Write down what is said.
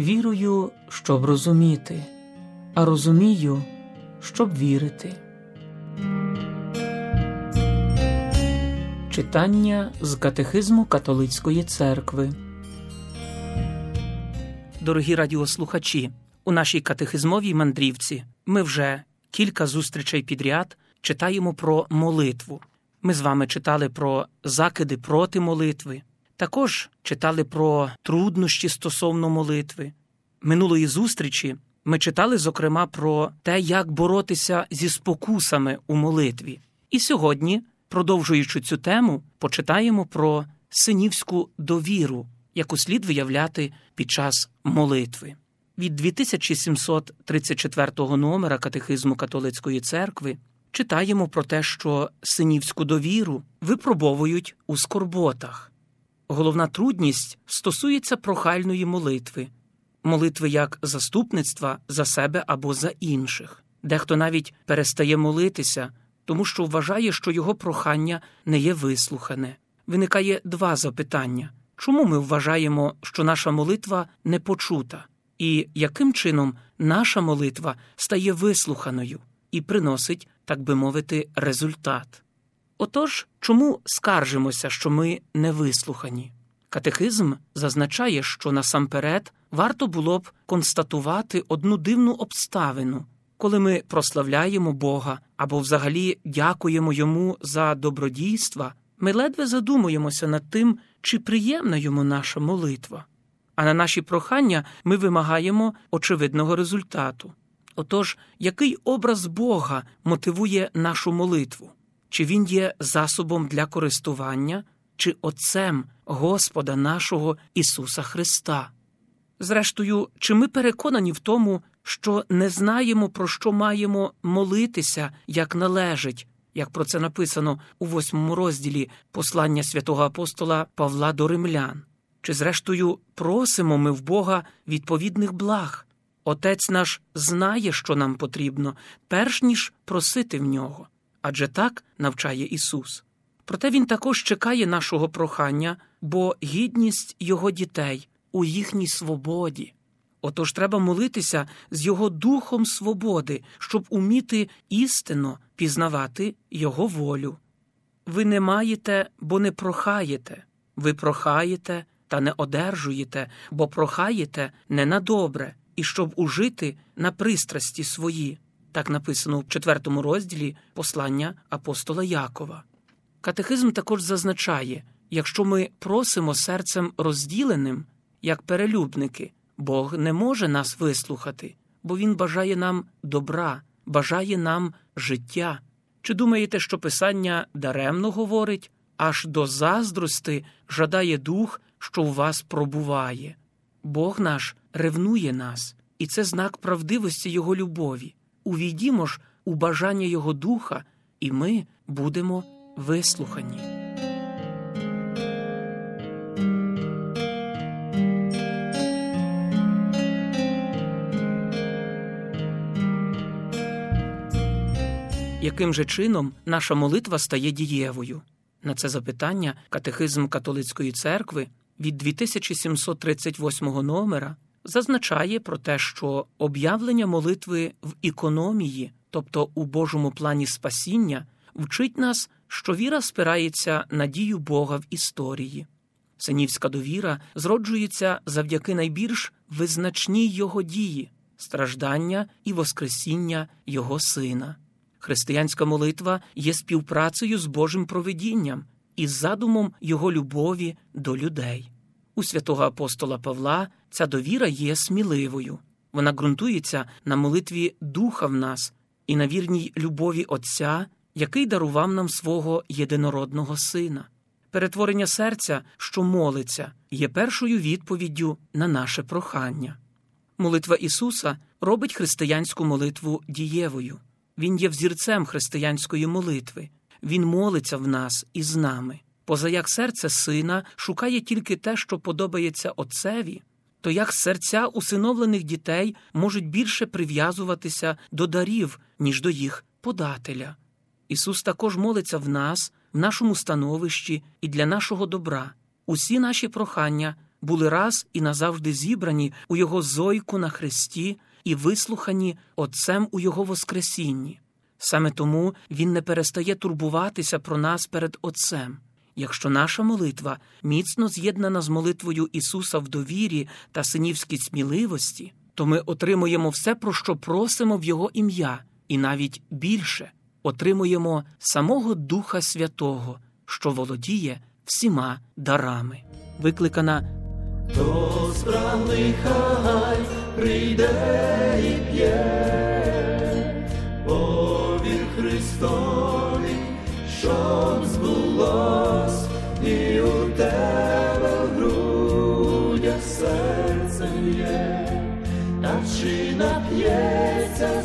Вірую, щоб розуміти, а розумію, щоб вірити. Читання з Катехизму Католицької церкви. Дорогі радіослухачі. У нашій катехизмовій мандрівці ми вже кілька зустрічей підряд читаємо про молитву. Ми з вами читали про закиди проти молитви, також читали про труднощі стосовно молитви. Минулої зустрічі ми читали, зокрема, про те, як боротися зі спокусами у молитві. І сьогодні, продовжуючи цю тему, почитаємо про синівську довіру, яку слід виявляти під час молитви. Від 2734 номера Катехизму Католицької церкви читаємо про те, що синівську довіру випробовують у скорботах. Головна трудність стосується прохальної молитви, молитви як заступництва за себе або за інших. Дехто навіть перестає молитися, тому що вважає, що його прохання не є вислухане. Виникає два запитання чому ми вважаємо, що наша молитва не почута? і яким чином наша молитва стає вислуханою і приносить, так би мовити, результат. Отож, чому скаржимося, що ми не вислухані? Катехизм зазначає, що насамперед варто було б констатувати одну дивну обставину, коли ми прославляємо Бога або взагалі дякуємо йому за добродійства, ми ледве задумуємося над тим, чи приємна йому наша молитва а на наші прохання ми вимагаємо очевидного результату. Отож, який образ Бога мотивує нашу молитву? Чи він є засобом для користування, чи Отцем Господа нашого Ісуса Христа? Зрештою, чи ми переконані в тому, що не знаємо, про що маємо молитися, як належить, як про це написано у восьмому розділі послання святого апостола Павла до римлян? Чи, зрештою, просимо ми в Бога відповідних благ? Отець наш знає, що нам потрібно, перш ніж просити в нього, адже так навчає Ісус. Проте Він також чекає нашого прохання, бо гідність Його дітей у їхній свободі. Отож треба молитися з Його духом свободи, щоб уміти істинно пізнавати Його волю. Ви не маєте, бо не прохаєте, ви прохаєте, та не одержуєте, бо прохаєте не на добре, і щоб ужити на пристрасті свої. Так написано в четвертому розділі послання апостола Якова. Катехизм також зазначає якщо ми просимо серцем розділеним, як перелюбники, Бог не може нас вислухати, бо Він бажає нам добра, бажає нам життя. Чи думаєте, що Писання даремно говорить, аж до заздрости жадає дух, що у вас пробуває. Бог наш ревнує нас, і це знак правдивості Його любові. Увійдімо ж у бажання Його духа, і ми будемо вислухані. Яким же чином наша молитва стає дієвою? На це запитання катехизм католицької церкви від 2738 номера зазначає про те, що об'явлення молитви в економії, тобто у Божому плані спасіння, вчить нас, що віра спирається на дію Бога в історії. Синівська довіра зроджується завдяки найбільш визначній його дії, страждання і воскресіння Його Сина. Християнська молитва є співпрацею з Божим провидінням із задумом його любові до людей. У святого апостола Павла ця довіра є сміливою. Вона ґрунтується на молитві Духа в нас і на вірній любові Отця, який дарував нам свого єдинородного Сина. Перетворення серця, що молиться, є першою відповіддю на наше прохання. Молитва Ісуса робить християнську молитву дієвою. Він є взірцем християнської молитви, Він молиться в нас і з нами. Поза як серце сина шукає тільки те, що подобається отцеві, то як серця усиновлених дітей можуть більше прив'язуватися до дарів, ніж до їх подателя. Ісус також молиться в нас, в нашому становищі і для нашого добра. Усі наші прохання були раз і назавжди зібрані у Його зойку на хресті і вислухані Отцем у Його Воскресінні. Саме тому Він не перестає турбуватися про нас перед Отцем. Якщо наша молитва міцно з'єднана з молитвою Ісуса в довірі та синівській сміливості, то ми отримуємо все, про що просимо в Його ім'я, і навіть більше отримуємо самого Духа Святого, що володіє всіма дарами. Викликана То хай прийде і п'є, повір збудити. je, tačina pjeca